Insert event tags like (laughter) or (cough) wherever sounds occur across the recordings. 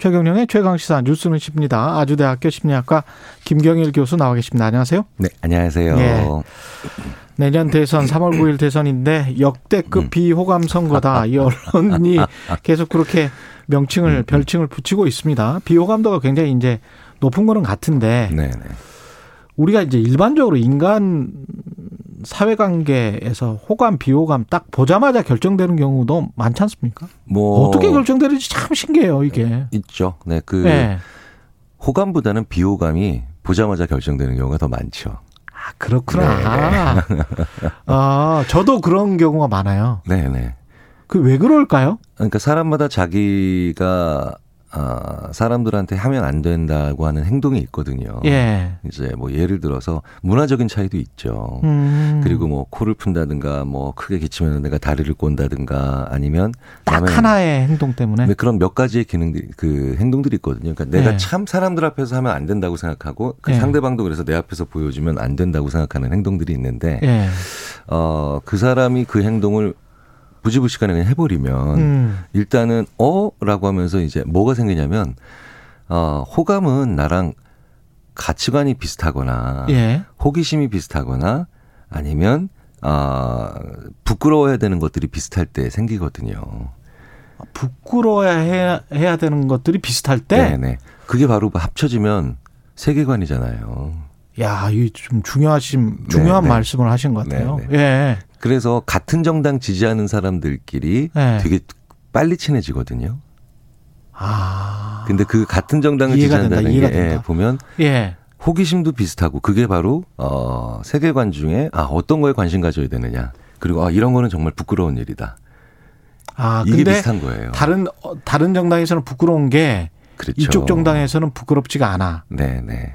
최경령의 최강 시사 뉴스는 십니다. 아주대학교 심리학과 김경일 교수 나와 계십니다. 안녕하세요. 네, 안녕하세요. 예. 내년 대선 3월 9일 대선인데 역대급 음. 비호감 선거다. 이 언론이 (laughs) 계속 그렇게 명칭을 음, 별칭을 붙이고 있습니다. 비호감도가 굉장히 이제 높은 거는 같은데 네, 네. 우리가 이제 일반적으로 인간 사회관계에서 호감, 비호감 딱 보자마자 결정되는 경우도 많지 않습니까? 뭐 어떻게 결정되는지 참 신기해요, 이게. 있죠. 네, 그 네. 호감보다는 비호감이 보자마자 결정되는 경우가 더 많죠. 아, 그렇구나. 아, 저도 그런 경우가 많아요. 네, 네. 그 왜 그럴까요? 그러니까 사람마다 자기가 아, 사람들한테 하면 안 된다고 하는 행동이 있거든요. 예. 이제 뭐 예를 들어서 문화적인 차이도 있죠. 음. 그리고 뭐 코를 푼다든가 뭐 크게 기치면 내가 다리를 꼰다든가 아니면 딱 하나의 행동 때문에. 네, 그런 몇 가지의 기능들, 그 행동들이 있거든요. 그러니까 내가 네. 참 사람들 앞에서 하면 안 된다고 생각하고 그 네. 상대방도 그래서 내 앞에서 보여주면 안 된다고 생각하는 행동들이 있는데, 예. 어, 그 사람이 그 행동을 부지불식간에 그냥 해버리면 음. 일단은 어라고 하면서 이제 뭐가 생기냐면 어, 호감은 나랑 가치관이 비슷하거나 예. 호기심이 비슷하거나 아니면 아 부끄러워야 되는 것들이 비슷할 때 생기거든요. 부끄러워야 해야, 해야 되는 것들이 비슷할 때. 네네. 그게 바로 합쳐지면 세계관이잖아요. 야, 이 좀 중요하신, 중요한 네, 네. 말씀을 하신 것 같아요. 네, 예. 그래서 같은 정당 지지하는 사람들끼리 네. 되게 빨리 친해지거든요. 아. 근데 그 같은 정당을 지지한다는 된다, 게 예. 보면 예. 호기심도 비슷하고 그게 바로 어 세계관 중에 아 어떤 거에 관심 가져야 되느냐. 그리고 아 이런 거는 정말 부끄러운 일이다. 아, 이게 비슷한 거예요. 다른, 어, 다른 정당에서는 부끄러운 게 그렇죠. 이쪽 정당에서는 부끄럽지가 않아. 네, 네.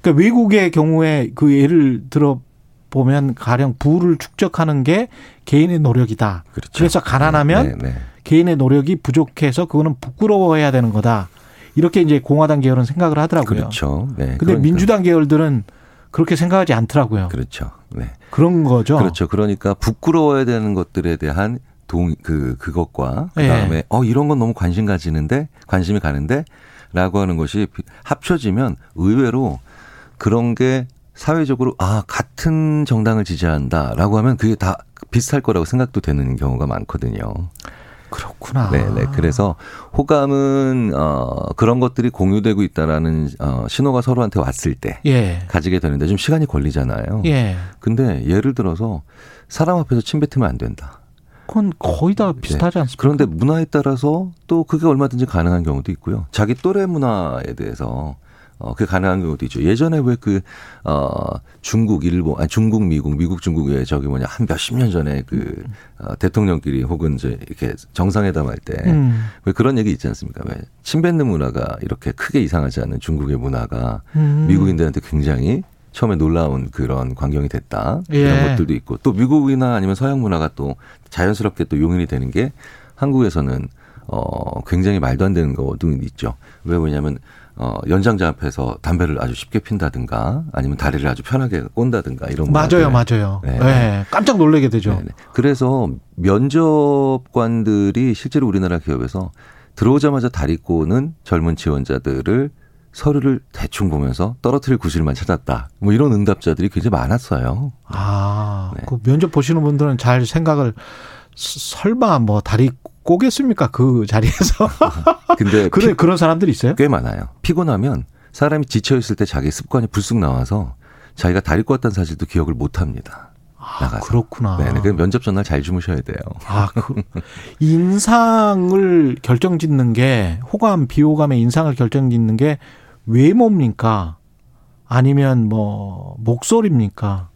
그러니까 외국의 경우에 그 예를 들어 보면 가령 부를 축적하는 게 개인의 노력이다. 그렇죠. 그래서 가난하면 네, 네. 개인의 노력이 부족해서 그거는 부끄러워해야 되는 거다. 이렇게 이제 공화당 계열은 생각을 하더라고요. 그렇죠. 네. 근데 그러니까. 민주당 계열들은 그렇게 생각하지 않더라고요. 그렇죠. 네. 그런 거죠. 그렇죠. 그러니까 부끄러워야 되는 것들에 대한 동, 그, 그것과 그 예. 다음에 어, 이런 건 너무 관심 가지는데, 관심이 가는데, 라고 하는 것이 비- 합쳐지면 의외로 그런 게 사회적으로 아, 같은 정당을 지지한다 라고 하면 그게 다 비슷할 거라고 생각도 되는 경우가 많거든요. 그렇구나. 네 네. 그래서 호감은, 어, 그런 것들이 공유되고 있다라는, 어, 신호가 서로한테 왔을 때 예. 가지게 되는데 좀 시간이 걸리잖아요. 예. 근데 예를 들어서 사람 앞에서 침 뱉으면 안 된다. 그건 거의 다 비슷하지 않습니까? 그런데 문화에 따라서 또 그게 얼마든지 가능한 경우도 있고요. 자기 또래 문화에 대해서 어, 그게 가능한 경우도 있죠. 예전에 왜 그, 어, 중국, 일본, 아니, 중국, 미국, 미국, 중국에 저기 뭐냐, 한 몇십 년 전에 그, 어, 대통령끼리 혹은 이제 이렇게 정상회담 할 때, 음. 왜 그런 얘기 있지 않습니까? 왜 침뱉는 문화가 이렇게 크게 이상하지 않은 중국의 문화가 음. 미국인들한테 굉장히 처음에 놀라운 그런 광경이 됐다. 예. 이런 것들도 있고 또 미국이나 아니면 서양 문화가 또 자연스럽게 또 용인이 되는 게 한국에서는 어 굉장히 말도 안 되는 거도 있죠. 왜 그러냐면 어 연장자 앞에서 담배를 아주 쉽게 핀다든가 아니면 다리를 아주 편하게 꼰다든가 이런 맞아요, 문화들. 맞아요. 네. 예. 깜짝 놀라게 되죠. 네네. 그래서 면접관들이 실제로 우리나라 기업에서 들어오자마자 다리 꼬는 젊은 지원자들을 서류를 대충 보면서 떨어뜨릴 구실만 찾았다. 뭐 이런 응답자들이 굉장히 많았어요. 아, 네. 그 면접 보시는 분들은 잘 생각을 스- 설마 뭐 다리 꼬겠습니까? 그 자리에서. (laughs) 근데 (laughs) 그런 피- 그런 사람들이 있어요? 꽤 많아요. 피곤하면 사람이 지쳐 있을 때 자기 습관이 불쑥 나와서 자기가 다리 꼬았다는 사실도 기억을 못 합니다. 아, 나가서. 그렇구나. 네, 그 면접 전날 잘 주무셔야 돼요. 아, 그 인상을 결정짓는 게 호감, 비호감의 인상을 결정짓는 게 외모입니까? 아니면 뭐 목소리입니까?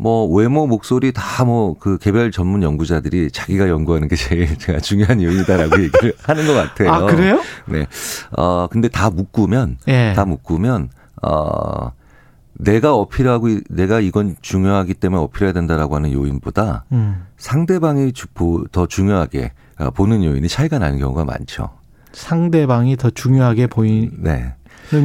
뭐 외모, 목소리 다 뭐 그 개별 전문 연구자들이 자기가 연구하는 게 제일 (laughs) 제가 중요한 요인이다라고 (laughs) 얘기를 하는 것 같아요. 아, 그래요? 네. 어 근데 다 묶으면 예. 다 묶으면 어 내가 어필하고 내가 이건 중요하기 때문에 어필해야 된다라고 하는 요인보다 음. 상대방이 더 중요하게 어, 보는 요인이 차이가 나는 경우가 많죠. 상대방이 더 중요하게 보이는 네.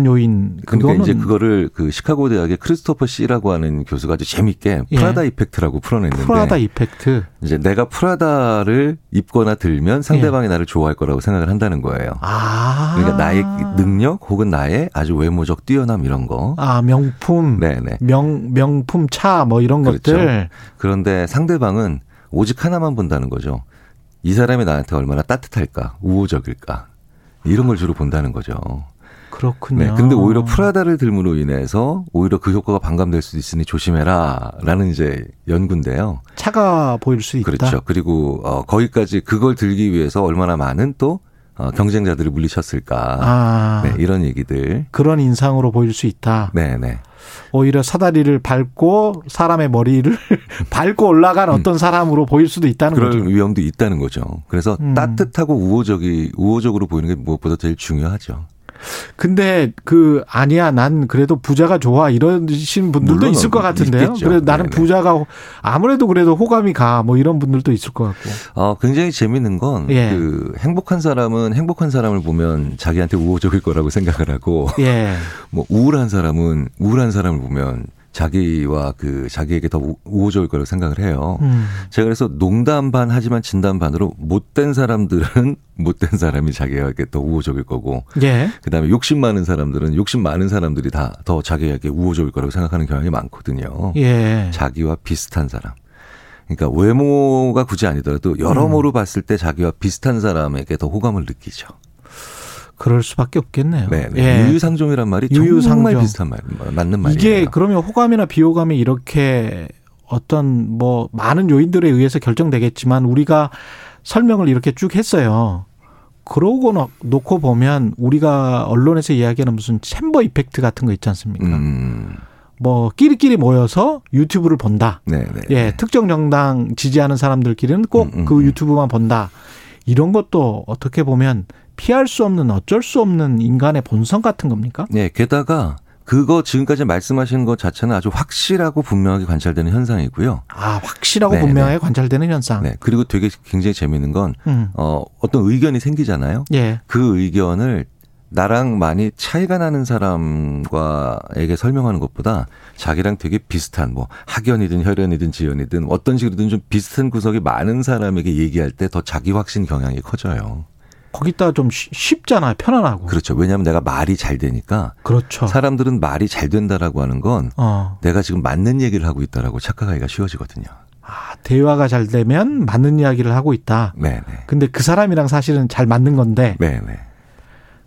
요인 그러니까 이제 그거를 그 시카고 대학의 크리스토퍼 씨라고 하는 교수가 아주 재밌게 예. 프라다 이펙트라고 풀어냈는데 프라다 이펙트. 이제 내가 프라다를 입거나 들면 상대방이 나를 좋아할 거라고 생각을 한다는 거예요. 아. 그러니까 나의 능력 혹은 나의 아주 외모적 뛰어남 이런 거. 아 명품. 네네. 명 명품 차 뭐 이런 그렇죠. 것들. 그런데 상대방은 오직 하나만 본다는 거죠. 이 사람이 나한테 얼마나 따뜻할까, 우호적일까. 이런 걸 주로 본다는 거죠. 그렇군요. 네. 근데 오히려 프라다를 들므로 인해서 오히려 그 효과가 반감될 수도 있으니 조심해라. 라는 이제 연구인데요. 차가 보일 수 있다. 그렇죠. 그리고 어, 거기까지 그걸 들기 위해서 얼마나 많은 또 어, 경쟁자들을 물리쳤을까. 아. 네, 이런 얘기들. 그런 인상으로 보일 수 있다. 네, 네. 오히려 사다리를 밟고 사람의 머리를 (laughs) 밟고 올라간 어떤 사람으로 보일 수도 있다는 음. 그럴 거죠. 위험도 있다는 거죠. 그래서 음. 따뜻하고 우호적이 우호적으로 보이는 게 무엇보다 제일 중요하죠. 근데 그 아니야 난 그래도 부자가 좋아 이러신 분들도 있을 것 같은데요. 있겠죠. 그래도 나는 네네. 부자가 아무래도 그래도 호감이 가 뭐 이런 분들도 있을 것 같고. 어, 굉장히 재밌는 건, 예. 그, 행복한 사람은 행복한 사람을 보면 자기한테 우호적일 거라고 생각을 하고, 예. (laughs) 뭐, 우울한 사람은 우울한 사람을 보면 자기와 그, 자기에게 더 우- 우호적일 거라고 생각을 해요. 음. 제가 그래서 농담 반 하지만 진담 반으로 못된 사람들은 (laughs) 못된 사람이 자기에게 더 우호적일 거고, 예. 그 다음에 욕심 많은 사람들은 욕심 많은 사람들이 다 더 자기에게 우호적일 거라고 생각하는 경향이 많거든요. 예. 자기와 비슷한 사람. 그러니까 외모가 굳이 아니더라도 여러모로 봤을 때 자기와 비슷한 사람에게 더 호감을 느끼죠. 그럴 수밖에 없겠네요. 네, 네. 예. 유유상종이란 말이 유유상종. 정말 비슷한 말, 맞는 말이에요. 이게 그러면 호감이나 비호감이 이렇게 어떤 뭐 많은 요인들에 의해서 결정되겠지만 우리가 설명을 이렇게 쭉 했어요. 그러고 놓- 놓고 보면 우리가 언론에서 이야기하는 무슨 챔버 이펙트 같은 거 있지 않습니까? 음, 뭐 끼리끼리 모여서 유튜브를 본다. 네, 네. 예, 특정 정당 지지하는 사람들끼리는 꼭 음, 음, 그 음. 유튜브만 본다. 이런 것도 어떻게 보면 피할 수 없는 어쩔 수 없는 인간의 본성 같은 겁니까? 네, 게다가 그거 지금까지 말씀하신 것 자체는 아주 확실하고 분명하게 관찰되는 현상이고요. 아, 확실하고 네, 분명하게 관찰되는 현상. 네, 그리고 되게 굉장히 재미있는 건 음. 어, 어떤 의견이 생기잖아요. 예. 그 의견을 나랑 많이 차이가 나는 사람과에게 설명하는 것보다 자기랑 되게 비슷한 뭐 학연이든 혈연이든 지연이든 어떤 식으로든 좀 비슷한 구석이 많은 사람에게 얘기할 때 더 자기 확신 경향이 커져요. 거기다 좀 쉬- 쉽잖아요. 편안하고. 그렇죠. 왜냐하면 내가 말이 잘 되니까 그렇죠. 사람들은 말이 잘 된다라고 하는 건 어. 내가 지금 맞는 얘기를 하고 있다라고 착각하기가 쉬워지거든요. 아, 대화가 잘 되면 맞는 이야기를 하고 있다. 네네. 근데 그 사람이랑 사실은 잘 맞는 건데 네네.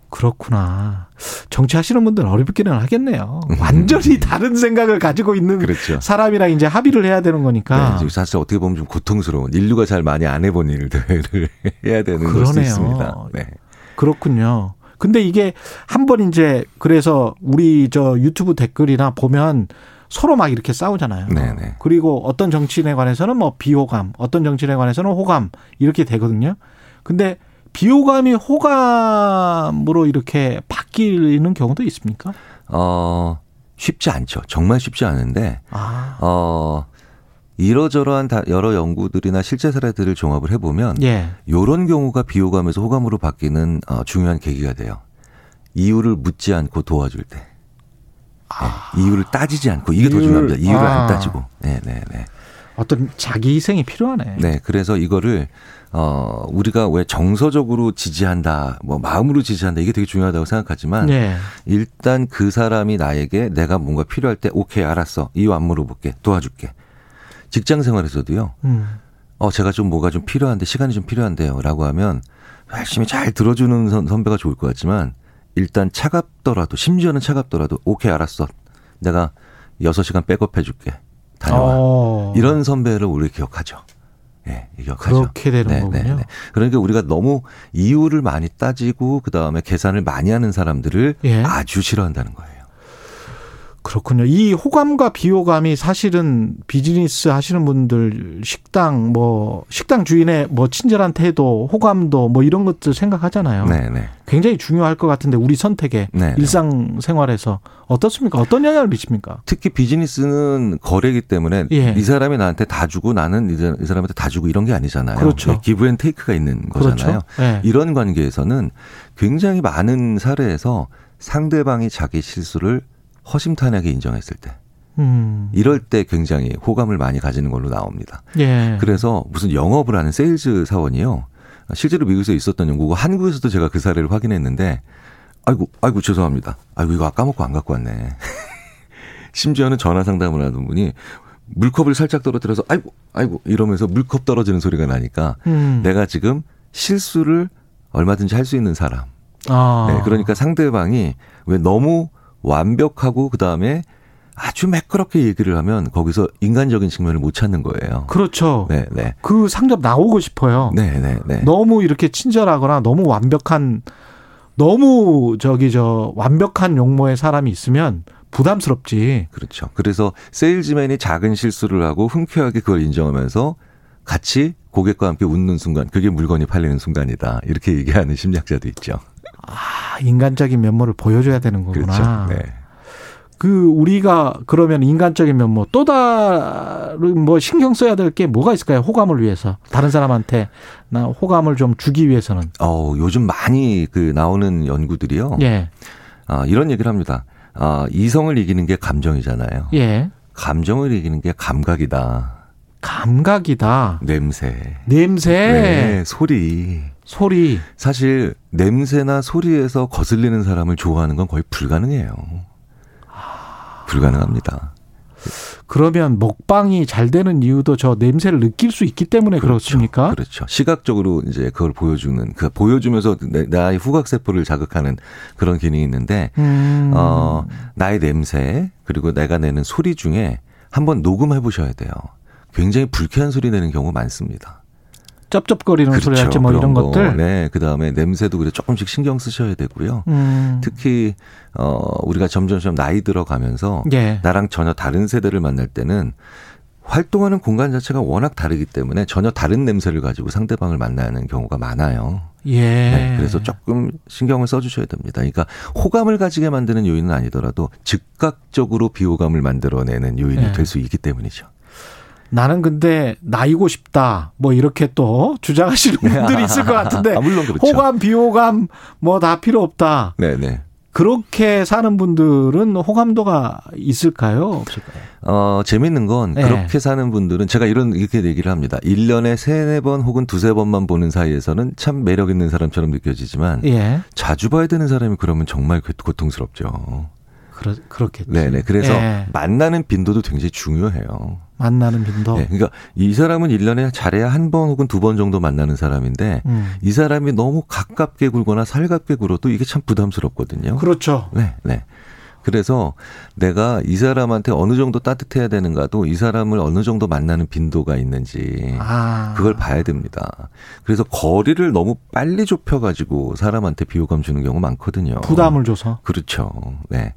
그렇구나. 정치하시는 분들은 어렵기는 하겠네요. 완전히 다른 생각을 가지고 있는 그렇죠. 사람이랑 이제 합의를 해야 되는 네, 거니까. 지금 사실 어떻게 보면 좀 고통스러운 인류가 잘 많이 안 해본 일들을 (laughs) 해야 되는 그러네요. 있습니다. 네. 그렇군요. 근데 이게 한 번 이제 그래서 우리 저 유튜브 댓글이나 보면 서로 막 이렇게 싸우잖아요. 네네. 그리고 어떤 정치인에 관해서는 뭐 비호감, 어떤 정치인에 관해서는 호감 이렇게 되거든요. 근데 비호감이 호감으로 이렇게 바뀌는 경우도 있습니까? 어, 쉽지 않죠. 정말 쉽지 않은데, 아, 어, 이러저러한 다- 여러 연구들이나 실제 사례들을 종합을 해보면, 예. 요런 경우가 비호감에서 호감으로 바뀌는 어, 중요한 계기가 돼요. 이유를 묻지 않고 도와줄 때. 네, 이유를 따지지 않고, 이게 더 이유를- 중요합니다. 이유를 아. 안 따지고. 네, 네, 네. 어떤 자기 희생이 필요하네. 네, 그래서 이거를 어 우리가 왜 정서적으로 지지한다, 뭐 마음으로 지지한다 이게 되게 중요하다고 생각하지만 예. 일단 그 사람이 나에게 내가 뭔가 필요할 때 오케이 알았어 이유 안 물어볼게 도와줄게. 직장 생활에서도요. 음. 어 제가 좀 뭐가 좀 필요한데 시간이 좀 필요한데요라고 하면 열심히 잘 들어주는 선, 선배가 좋을 것 같지만 일단 차갑더라도 심지어는 차갑더라도 오케이 알았어 내가 6시간 백업해 줄게 다녀와. 어. 이런 선배를 우리 기억하죠. 예, 기억하죠. 그렇게 되는 거군요. 그러니까 우리가 너무 이유를 많이 따지고 그 다음에 계산을 많이 하는 사람들을 예. 아주 싫어한다는 거예요. 그렇군요. 이 호감과 비호감이 사실은 비즈니스 하시는 분들 식당 뭐 식당 주인의 뭐 친절한 태도, 호감도 뭐 이런 것들 생각하잖아요. 네, 네. 굉장히 중요할 것 같은데 우리 선택에 네. 일상생활에서 어떻습니까? 어떤 영향을 미칩니까? 특히 비즈니스는 거래이기 때문에 예. 이 사람이 나한테 다 주고 나는 이 사- 사람한테 다 주고 이런 게 아니잖아요. 그렇죠. 네, give and take가 있는 거잖아요. 그렇죠. 예. 이런 관계에서는 굉장히 많은 사례에서 상대방이 자기 실수를 허심탄회하게 인정했을 때 음. 이럴 때 굉장히 호감을 많이 가지는 걸로 나옵니다. 예. 그래서 무슨 영업을 하는 세일즈 사원이요. 실제로 미국에서 있었던 연구고 한국에서도 제가 그 사례를 확인했는데 아이고 아이고 죄송합니다. 아이고 이거 까먹고 안 갖고 왔네. (laughs) 심지어는 전화 상담을 하던 분이 물컵을 살짝 떨어뜨려서 아이고 아이고 이러면서 물컵 떨어지는 소리가 나니까 음. 내가 지금 실수를 얼마든지 할 수 있는 사람. 아. 네, 그러니까 상대방이 왜 너무 완벽하고 그 다음에 아주 매끄럽게 얘기를 하면 거기서 인간적인 측면을 못 찾는 거예요. 그렇죠. 네, 네. 그 상점 나오고 싶어요. 네, 네, 네. 너무 이렇게 친절하거나 너무 완벽한 너무 저기 저 완벽한 용모의 사람이 있으면 부담스럽지. 그렇죠. 그래서 세일즈맨이 작은 실수를 하고 흔쾌하게 그걸 인정하면서 같이 고객과 함께 웃는 순간, 그게 물건이 팔리는 순간이다. 이렇게 얘기하는 심리학자도 있죠. 아, 인간적인 면모를 보여줘야 되는 거구나. 그렇죠. 네. 그 우리가 그러면 인간적인 면모 또 다른 뭐 신경 써야 될 게 뭐가 있을까요? 호감을 위해서 다른 사람한테 나 호감을 좀 주기 위해서는 어, 요즘 많이 그 나오는 연구들이요. 예, 아, 이런 얘기를 합니다. 아, 이성을 이기는 게 감정이잖아요. 예, 감정을 이기는 게 감각이다. 감각이다. 냄새. 냄새, 네, 소리. 소리. 사실 냄새나 소리에서 거슬리는 사람을 좋아하는 건 거의 불가능해요. 불가능합니다. 그러면 먹방이 잘 되는 이유도 저 냄새를 느낄 수 있기 때문에 그렇습니까 그렇죠. 시각적으로 이제 그걸 보여주는 그 보여주면서 내- 나의 후각 세포를 자극하는 그런 기능이 있는데 음. 어 나의 냄새 그리고 내가 내는 소리 중에 한번 녹음해 보셔야 돼요. 굉장히 불쾌한 소리 내는 경우 많습니다. 쩝쩝거리는 소리 할지 뭐 이런 그렇죠. 거. 것들. 네. 그 다음에 냄새도 그래 조금씩 신경 쓰셔야 되고요. 음. 특히 어 우리가 점점점 나이 들어가면서 예. 나랑 전혀 다른 세대를 만날 때는 활동하는 공간 자체가 워낙 다르기 때문에 전혀 다른 냄새를 가지고 상대방을 만나는 경우가 많아요. 예. 네, 그래서 조금 신경을 써주셔야 됩니다. 그러니까 호감을 가지게 만드는 요인은 아니더라도 즉각적으로 비호감을 만들어내는 요인이 네. 될수 있기 때문이죠. 나는 근데 나이고 싶다. 뭐 이렇게 또 주장하시는 분들이 있을 것 같은데 (laughs) 아, 물론 그렇죠. 호감, 비호감 뭐 다 필요 없다. 네네. 그렇게 사는 분들은 호감도가 있을까요? 없을까요? 어, 재밌는 건 네. 그렇게 사는 분들은 제가 이런 이렇게 얘기를 합니다. 1년에 세네 번 혹은 두세 번만 보는 사이에서는 참 매력 있는 사람처럼 느껴지지만 예. 자주 봐야 되는 사람이 그러면 정말 고- 고통스럽죠. 그렇, 그렇겠지. 네네. 그래서 예. 만나는 빈도도 굉장히 중요해요. 만나는 빈도. 네, 그러니까 이 사람은 1년에 잘해야 한 번 혹은 두 번 정도 만나는 사람인데 음. 이 사람이 너무 가깝게 굴거나 살갑게 굴어도 이게 참 부담스럽거든요. 그렇죠. 네, 네. 그래서 내가 이 사람한테 어느 정도 따뜻해야 되는가도 이 사람을 어느 정도 만나는 빈도가 있는지 아. 그걸 봐야 됩니다. 그래서 거리를 너무 빨리 좁혀가지고 사람한테 비호감 주는 경우 많거든요. 부담을 줘서. 그렇죠. 네.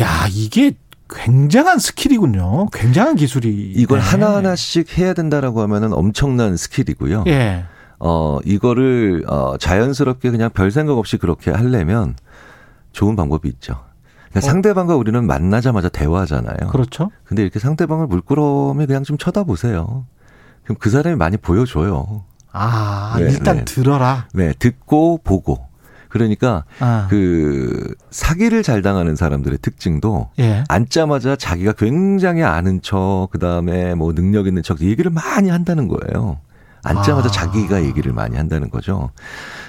야, 이게 굉장한 skill이군요. 굉장한 기술이. 이걸 네. 하나하나씩 해야 된다라고 하면은 엄청난 skill이고요. 예. 어, 이거를, 어, 자연스럽게 그냥 별 생각 없이 그렇게 하려면 좋은 방법이 있죠. 그러니까 상대방과 우리는 만나자마자 대화하잖아요. 어. 그렇죠. 근데 이렇게 상대방을 물끄러미 그냥 좀 쳐다보세요. 그럼 그 사람이 많이 보여줘요. 아, 네, 일단 네. 들어라. 네, 듣고 보고. 그러니까 아. 그 사기를 잘 당하는 사람들의 특징도 예. 앉자마자 자기가 굉장히 아는 척, 그 다음에 뭐 능력 있는 척 얘기를 많이 한다는 거예요. 앉자마자 아. 자기가 얘기를 많이 한다는 거죠.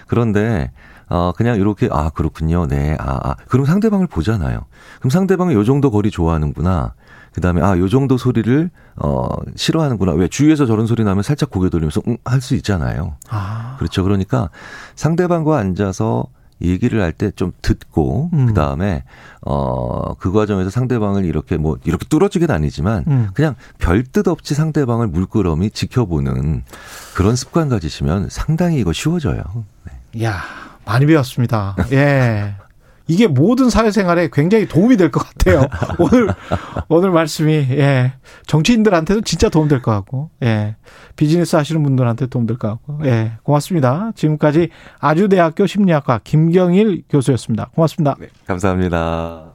그런데 어 그냥 이렇게 아 그렇군요, 네, 아, 아. 그럼 상대방을 보잖아요. 그럼 상대방이 요 정도 거리 좋아하는구나. 그 다음에 아 요 정도 소리를 어 싫어하는구나. 왜 주위에서 저런 소리 나면 살짝 고개 돌리면서 응 할 수 있잖아요. 아. 그렇죠. 그러니까 상대방과 앉아서 얘기를 할 때 좀 듣고 음. 그다음에 어그 과정에서 상대방을 이렇게 뭐 이렇게 뚫어지긴 아니지만 음. 그냥 별뜻 없이 상대방을 물끄러미 지켜보는 그런 습관 가지시면 상당히 이거 쉬워져요. 네. 야, 많이 배웠습니다. 예. (laughs) 이게 모든 사회생활에 굉장히 도움이 될 것 같아요. (laughs) 오늘 오늘 말씀이 예 정치인들한테도 진짜 도움 될 것 같고 예 비즈니스 하시는 분들한테 도움 될 것 같고 예 고맙습니다. 지금까지 아주대학교 심리학과 김경일 교수였습니다. 고맙습니다. 네, 감사합니다.